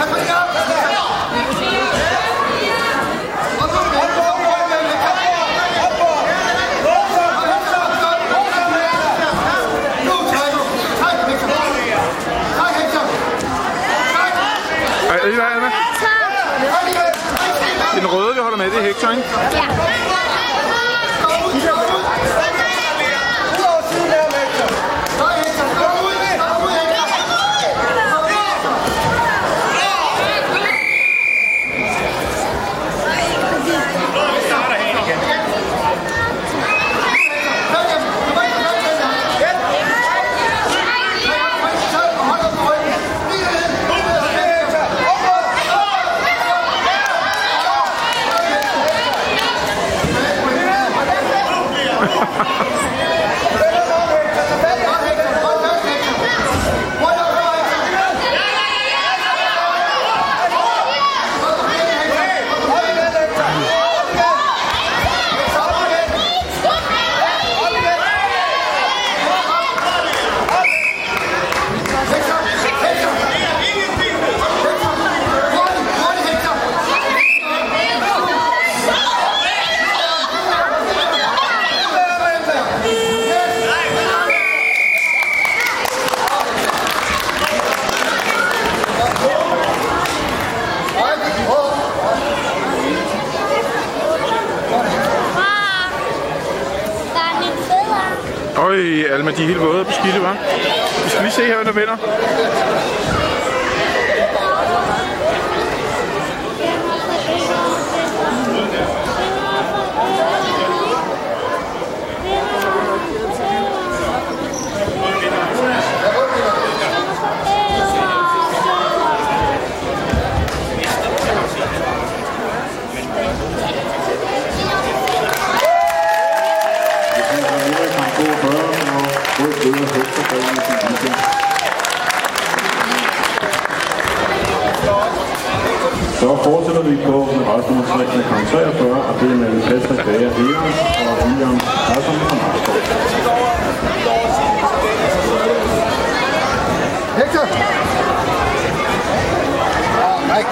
Let's go. Er det dig, Anna? Hector. Den røde, vi holder med, det er Hector, ikke? Ja. Øj, Alma, de er helt våde på skidte, hva'? Vi skal lige se her, hvem der vinder. Frederik har 42, og Rød Bøde hæfter bolden i sin DJ. Så fortsætter vi på med rejse nummer 3 kamp 43, og det er mellem Patrick Bager Evans og William Persson fra Marsborg. Hector! Oh, Mike,